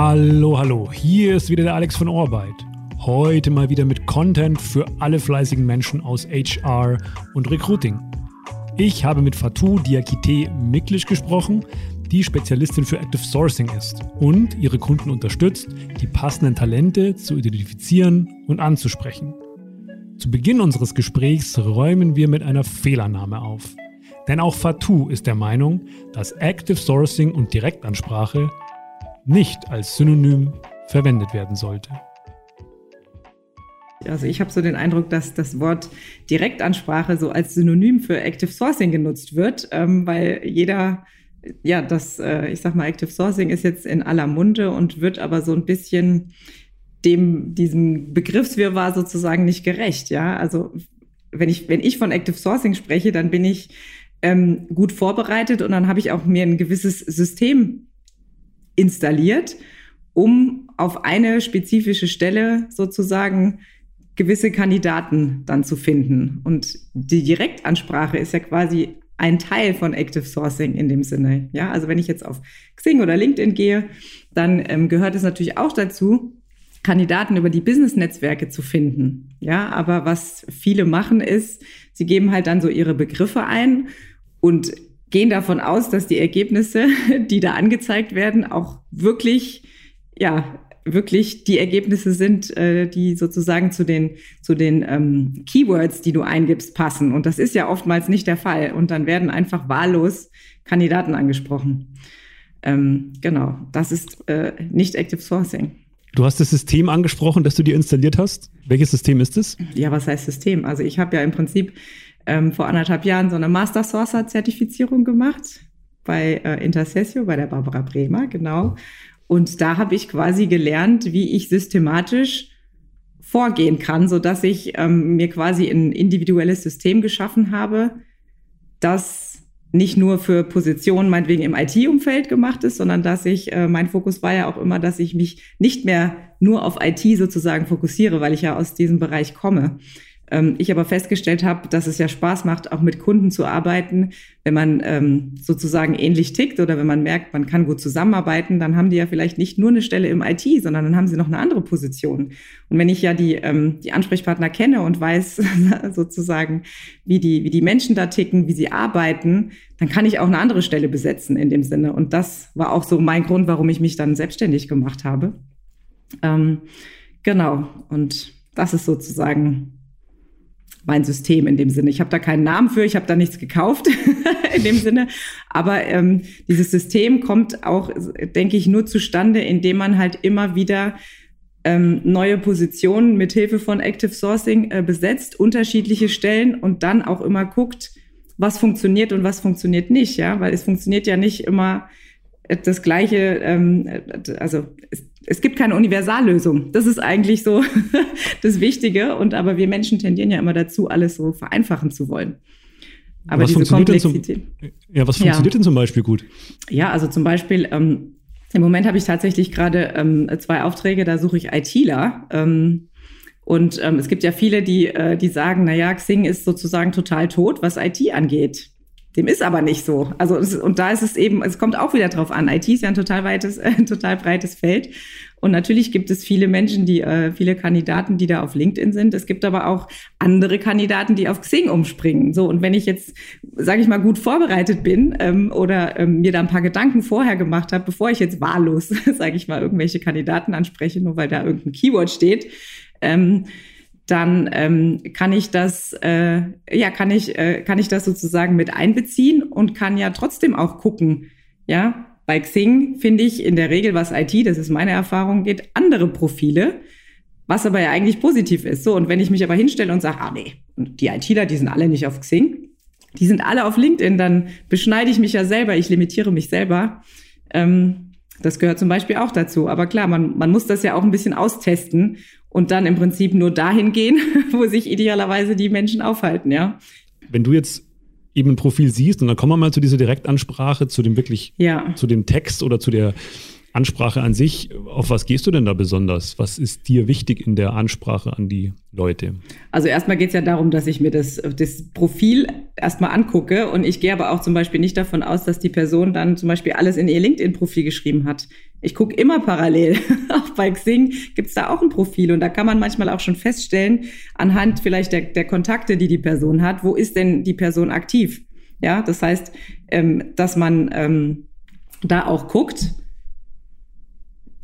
Hallo, hallo, hier ist wieder der Alex von Orbeit. Heute mal wieder mit Content für alle fleißigen Menschen aus HR und Recruiting. Ich habe mit Fatou Diakite Miklisch gesprochen, die Spezialistin für Active Sourcing ist und ihre Kunden unterstützt, die passenden Talente zu identifizieren und anzusprechen. Zu Beginn unseres Gesprächs räumen wir mit einer Fehlannahme auf. Denn auch Fatou ist der Meinung, dass Active Sourcing und Direktansprache nicht als Synonym verwendet werden sollte. Also ich habe so den Eindruck, dass das Wort Direktansprache so als Synonym für Active Sourcing genutzt wird, ähm, weil jeder, ja, das, äh, ich sag mal, Active Sourcing ist jetzt in aller Munde und wird aber so ein bisschen dem, diesem Begriffswirrwarr sozusagen nicht gerecht, ja. Also wenn ich, wenn ich von Active Sourcing spreche, dann bin ich ähm, gut vorbereitet und dann habe ich auch mir ein gewisses System installiert, um auf eine spezifische Stelle sozusagen gewisse Kandidaten dann zu finden. Und die Direktansprache ist ja quasi ein Teil von Active Sourcing in dem Sinne. Ja, also wenn ich jetzt auf Xing oder LinkedIn gehe, dann ähm, gehört es natürlich auch dazu, Kandidaten über die Business-Netzwerke zu finden. Ja, aber was viele machen ist, sie geben halt dann so ihre Begriffe ein und gehen davon aus, dass die Ergebnisse, die da angezeigt werden, auch wirklich, ja, wirklich die Ergebnisse sind, äh, die sozusagen zu den, zu den ähm, Keywords, die du eingibst, passen. Und das ist ja oftmals nicht der Fall. Und dann werden einfach wahllos Kandidaten angesprochen. Ähm, genau, das ist äh, nicht Active Sourcing. Du hast das System angesprochen, das du dir installiert hast. Welches System ist es? Ja, was heißt System? Also ich habe ja im Prinzip ähm, vor anderthalb Jahren so eine Master Sourcer Zertifizierung gemacht bei äh, Intercessio, bei der Barbara Bremer, genau. Und da habe ich quasi gelernt, wie ich systematisch vorgehen kann, so dass ich ähm, mir quasi ein individuelles System geschaffen habe, das nicht nur für Positionen meinetwegen im IT-Umfeld gemacht ist, sondern dass ich, äh, mein Fokus war ja auch immer, dass ich mich nicht mehr nur auf IT sozusagen fokussiere, weil ich ja aus diesem Bereich komme, ich aber festgestellt habe, dass es ja Spaß macht, auch mit Kunden zu arbeiten. Wenn man ähm, sozusagen ähnlich tickt oder wenn man merkt, man kann gut zusammenarbeiten, dann haben die ja vielleicht nicht nur eine Stelle im IT, sondern dann haben sie noch eine andere Position. Und wenn ich ja die, ähm, die Ansprechpartner kenne und weiß sozusagen, wie die, wie die Menschen da ticken, wie sie arbeiten, dann kann ich auch eine andere Stelle besetzen in dem Sinne. Und das war auch so mein Grund, warum ich mich dann selbstständig gemacht habe. Ähm, genau. Und das ist sozusagen mein System in dem Sinne. Ich habe da keinen Namen für, ich habe da nichts gekauft in dem Sinne. Aber ähm, dieses System kommt auch, denke ich, nur zustande, indem man halt immer wieder ähm, neue Positionen mit Hilfe von Active Sourcing äh, besetzt, unterschiedliche Stellen und dann auch immer guckt, was funktioniert und was funktioniert nicht, ja, weil es funktioniert ja nicht immer das Gleiche, ähm, also es, es gibt keine Universallösung. Das ist eigentlich so das Wichtige. Und aber wir Menschen tendieren ja immer dazu, alles so vereinfachen zu wollen. Aber was diese Komplexität. Zum, ja, was funktioniert ja. denn zum Beispiel gut? Ja, also zum Beispiel, ähm, im Moment habe ich tatsächlich gerade ähm, zwei Aufträge, da suche ich ITler. Ähm, und ähm, es gibt ja viele, die, äh, die sagen, naja, Xing ist sozusagen total tot, was IT angeht. Dem ist aber nicht so. Also und da ist es eben, es kommt auch wieder drauf an. IT ist ja ein total weites, äh, total breites Feld. Und natürlich gibt es viele Menschen, die äh, viele Kandidaten, die da auf LinkedIn sind. Es gibt aber auch andere Kandidaten, die auf Xing umspringen. So und wenn ich jetzt, sage ich mal, gut vorbereitet bin ähm, oder ähm, mir da ein paar Gedanken vorher gemacht habe, bevor ich jetzt wahllos, sage ich mal, irgendwelche Kandidaten anspreche, nur weil da irgendein Keyword steht. Ähm, dann ähm, kann ich das, äh, ja, kann ich, äh, kann ich das sozusagen mit einbeziehen und kann ja trotzdem auch gucken, ja. Bei Xing finde ich in der Regel, was IT, das ist meine Erfahrung, geht, andere Profile, was aber ja eigentlich positiv ist. So, und wenn ich mich aber hinstelle und sage, ah nee, die ITler, die sind alle nicht auf Xing, die sind alle auf LinkedIn, dann beschneide ich mich ja selber, ich limitiere mich selber. Ähm, das gehört zum Beispiel auch dazu. Aber klar, man, man muss das ja auch ein bisschen austesten und dann im Prinzip nur dahin gehen, wo sich idealerweise die Menschen aufhalten, ja. Wenn du jetzt eben ein Profil siehst und dann kommen wir mal zu dieser Direktansprache, zu dem wirklich, ja. zu dem Text oder zu der Ansprache an sich, auf was gehst du denn da besonders? Was ist dir wichtig in der Ansprache an die Leute? Also erstmal geht es ja darum, dass ich mir das, das Profil erstmal angucke und ich gehe aber auch zum Beispiel nicht davon aus, dass die Person dann zum Beispiel alles in ihr LinkedIn-Profil geschrieben hat. Ich gucke immer parallel. auch bei Xing gibt es da auch ein Profil und da kann man manchmal auch schon feststellen, anhand vielleicht der, der Kontakte, die die Person hat, wo ist denn die Person aktiv? Ja, das heißt, ähm, dass man ähm, da auch guckt,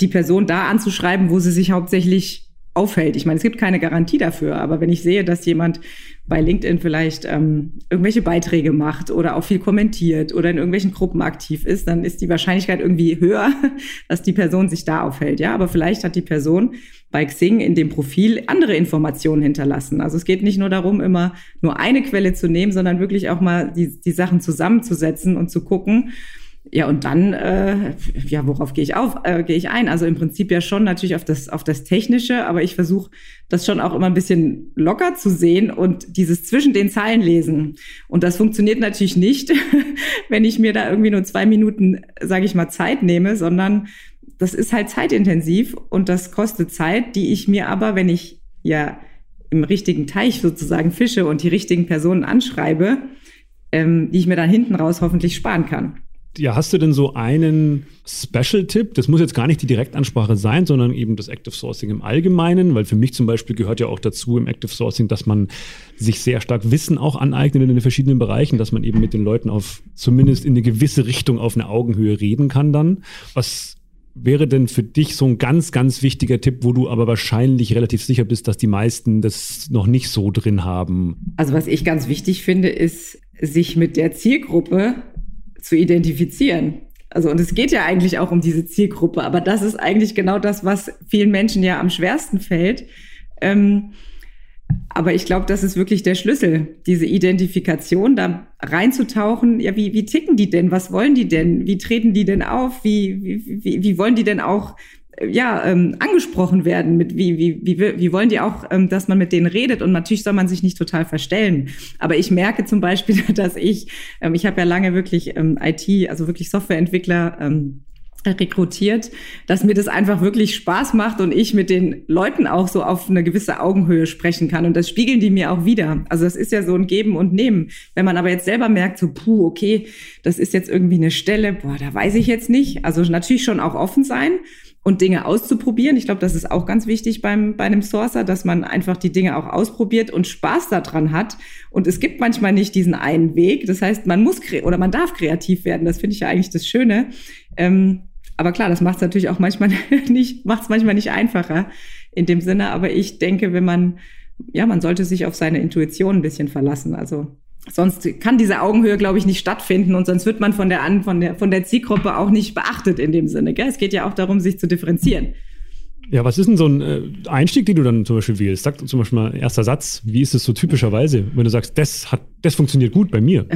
die Person da anzuschreiben, wo sie sich hauptsächlich aufhält. Ich meine, es gibt keine Garantie dafür, aber wenn ich sehe, dass jemand bei LinkedIn vielleicht ähm, irgendwelche Beiträge macht oder auch viel kommentiert oder in irgendwelchen Gruppen aktiv ist, dann ist die Wahrscheinlichkeit irgendwie höher, dass die Person sich da aufhält. Ja, aber vielleicht hat die Person bei Xing in dem Profil andere Informationen hinterlassen. Also es geht nicht nur darum, immer nur eine Quelle zu nehmen, sondern wirklich auch mal die, die Sachen zusammenzusetzen und zu gucken, ja, und dann, äh, ja, worauf gehe ich auf, äh, gehe ich ein? Also im Prinzip ja schon natürlich auf das, auf das Technische, aber ich versuche das schon auch immer ein bisschen locker zu sehen und dieses zwischen den Zeilen lesen. Und das funktioniert natürlich nicht, wenn ich mir da irgendwie nur zwei Minuten, sage ich mal, Zeit nehme, sondern das ist halt zeitintensiv und das kostet Zeit, die ich mir aber, wenn ich ja im richtigen Teich sozusagen fische und die richtigen Personen anschreibe, ähm, die ich mir dann hinten raus hoffentlich sparen kann. Ja, hast du denn so einen Special-Tipp? Das muss jetzt gar nicht die Direktansprache sein, sondern eben das Active Sourcing im Allgemeinen, weil für mich zum Beispiel gehört ja auch dazu im Active Sourcing, dass man sich sehr stark Wissen auch aneignet in den verschiedenen Bereichen, dass man eben mit den Leuten auf zumindest in eine gewisse Richtung auf eine Augenhöhe reden kann dann. Was wäre denn für dich so ein ganz, ganz wichtiger Tipp, wo du aber wahrscheinlich relativ sicher bist, dass die meisten das noch nicht so drin haben? Also was ich ganz wichtig finde, ist, sich mit der Zielgruppe zu identifizieren. Also, und es geht ja eigentlich auch um diese Zielgruppe, aber das ist eigentlich genau das, was vielen Menschen ja am schwersten fällt. Ähm, aber ich glaube, das ist wirklich der Schlüssel, diese Identifikation, da reinzutauchen. Ja, wie, wie ticken die denn? Was wollen die denn? Wie treten die denn auf? Wie, wie, wie, wie wollen die denn auch ja, ähm, angesprochen werden, mit wie, wie, wie, wie wollen die auch, ähm, dass man mit denen redet und natürlich soll man sich nicht total verstellen. Aber ich merke zum Beispiel, dass ich, ähm, ich habe ja lange wirklich ähm, IT, also wirklich Softwareentwickler ähm, rekrutiert, dass mir das einfach wirklich Spaß macht und ich mit den Leuten auch so auf eine gewisse Augenhöhe sprechen kann. Und das spiegeln die mir auch wieder. Also das ist ja so ein Geben und Nehmen. Wenn man aber jetzt selber merkt, so, puh, okay, das ist jetzt irgendwie eine Stelle, boah, da weiß ich jetzt nicht. Also natürlich schon auch offen sein und Dinge auszuprobieren. Ich glaube, das ist auch ganz wichtig beim, bei einem Sourcer, dass man einfach die Dinge auch ausprobiert und Spaß daran hat. Und es gibt manchmal nicht diesen einen Weg. Das heißt, man muss oder man darf kreativ werden. Das finde ich ja eigentlich das Schöne. Ähm, aber klar, das macht es natürlich auch manchmal nicht, macht es manchmal nicht einfacher in dem Sinne. Aber ich denke, wenn man, ja, man sollte sich auf seine Intuition ein bisschen verlassen. Also Sonst kann diese Augenhöhe, glaube ich, nicht stattfinden und sonst wird man von der, von der, von der Zielgruppe auch nicht beachtet in dem Sinne. Gell? Es geht ja auch darum, sich zu differenzieren. Ja, was ist denn so ein äh, Einstieg, den du dann zum Beispiel wählst? Sag zum Beispiel mal, erster Satz, wie ist es so typischerweise, wenn du sagst, das hat, das funktioniert gut bei mir?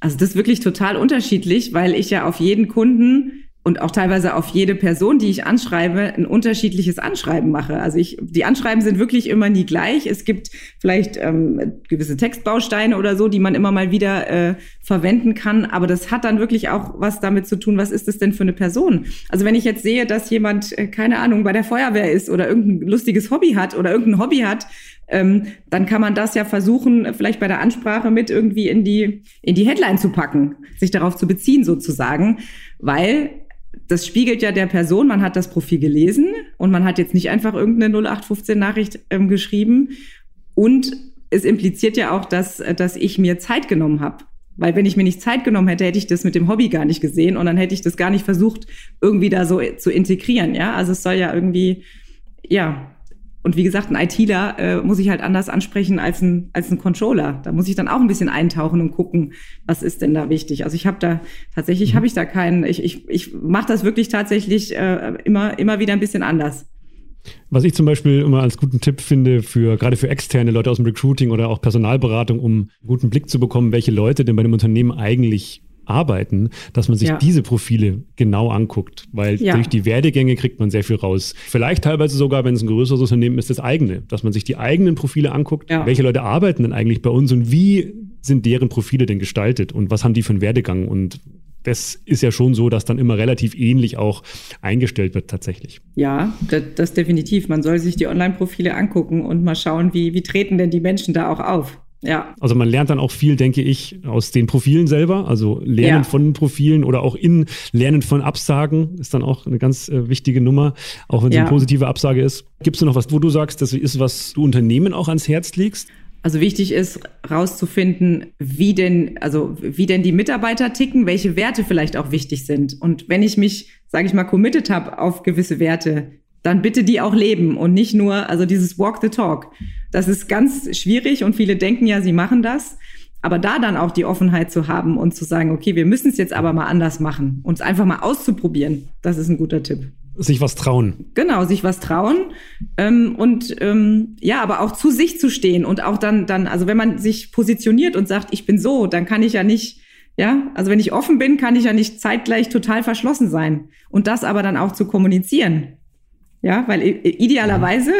Also das ist wirklich total unterschiedlich, weil ich ja auf jeden Kunden und auch teilweise auf jede Person, die ich anschreibe, ein unterschiedliches Anschreiben mache. Also ich, die Anschreiben sind wirklich immer nie gleich. Es gibt vielleicht ähm, gewisse Textbausteine oder so, die man immer mal wieder äh, verwenden kann. Aber das hat dann wirklich auch was damit zu tun, was ist das denn für eine Person? Also wenn ich jetzt sehe, dass jemand, äh, keine Ahnung, bei der Feuerwehr ist oder irgendein lustiges Hobby hat oder irgendein Hobby hat, ähm, dann kann man das ja versuchen, vielleicht bei der Ansprache mit irgendwie in die, in die Headline zu packen, sich darauf zu beziehen sozusagen, weil das spiegelt ja der Person, man hat das Profil gelesen und man hat jetzt nicht einfach irgendeine 0815-Nachricht ähm, geschrieben. Und es impliziert ja auch, dass, dass ich mir Zeit genommen habe. Weil wenn ich mir nicht Zeit genommen hätte, hätte ich das mit dem Hobby gar nicht gesehen und dann hätte ich das gar nicht versucht, irgendwie da so zu integrieren. Ja, also es soll ja irgendwie, ja, und wie gesagt, ein ITler äh, muss ich halt anders ansprechen als ein, als ein Controller. Da muss ich dann auch ein bisschen eintauchen und gucken, was ist denn da wichtig. Also ich habe da, tatsächlich mhm. habe ich da keinen, ich, ich, ich mache das wirklich tatsächlich äh, immer, immer wieder ein bisschen anders. Was ich zum Beispiel immer als guten Tipp finde, für gerade für externe Leute aus dem Recruiting oder auch Personalberatung, um einen guten Blick zu bekommen, welche Leute denn bei dem Unternehmen eigentlich arbeiten, dass man sich ja. diese Profile genau anguckt, weil ja. durch die Werdegänge kriegt man sehr viel raus. Vielleicht teilweise sogar, wenn es ein größeres Unternehmen ist, das eigene, dass man sich die eigenen Profile anguckt, ja. welche Leute arbeiten denn eigentlich bei uns und wie sind deren Profile denn gestaltet und was haben die für einen Werdegang und das ist ja schon so, dass dann immer relativ ähnlich auch eingestellt wird tatsächlich. Ja, das, das definitiv. Man soll sich die Online-Profile angucken und mal schauen, wie, wie treten denn die Menschen da auch auf. Ja. Also man lernt dann auch viel, denke ich, aus den Profilen selber. Also Lernen ja. von Profilen oder auch in Lernen von Absagen ist dann auch eine ganz äh, wichtige Nummer, auch wenn es ja. eine positive Absage ist. Gibt es noch was, wo du sagst, das ist, was du Unternehmen auch ans Herz legst? Also wichtig ist rauszufinden, wie denn, also wie denn die Mitarbeiter ticken, welche Werte vielleicht auch wichtig sind. Und wenn ich mich, sage ich mal, committed habe auf gewisse Werte, dann bitte die auch leben und nicht nur, also dieses Walk the Talk. Das ist ganz schwierig und viele denken ja, sie machen das. Aber da dann auch die Offenheit zu haben und zu sagen, okay, wir müssen es jetzt aber mal anders machen, uns einfach mal auszuprobieren, das ist ein guter Tipp. Sich was trauen. Genau, sich was trauen ähm, und ähm, ja, aber auch zu sich zu stehen und auch dann, dann, also wenn man sich positioniert und sagt, ich bin so, dann kann ich ja nicht, ja, also wenn ich offen bin, kann ich ja nicht zeitgleich total verschlossen sein und das aber dann auch zu kommunizieren. Ja, weil idealerweise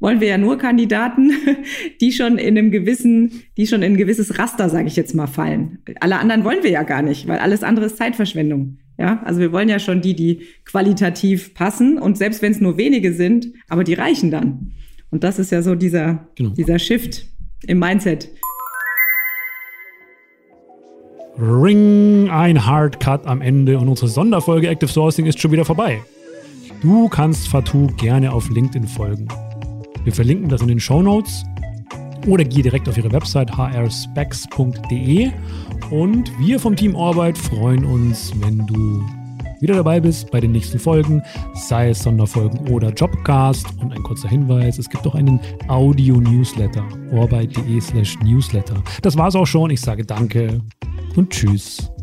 wollen wir ja nur Kandidaten, die schon in einem gewissen, die schon in ein gewisses Raster, sage ich jetzt mal, fallen. Alle anderen wollen wir ja gar nicht, weil alles andere ist Zeitverschwendung. Ja, also wir wollen ja schon die, die qualitativ passen und selbst wenn es nur wenige sind, aber die reichen dann. Und das ist ja so dieser, genau. dieser Shift im Mindset. Ring, ein Hardcut am Ende und unsere Sonderfolge Active Sourcing ist schon wieder vorbei. Du kannst Fatou gerne auf LinkedIn folgen. Wir verlinken das in den Show Notes oder geh direkt auf ihre Website hrspecs.de und wir vom Team Orbeit freuen uns, wenn du wieder dabei bist bei den nächsten Folgen, sei es Sonderfolgen oder Jobcast. Und ein kurzer Hinweis, es gibt auch einen Audio-Newsletter, orbeit.de slash newsletter. Das war's auch schon. Ich sage danke und tschüss.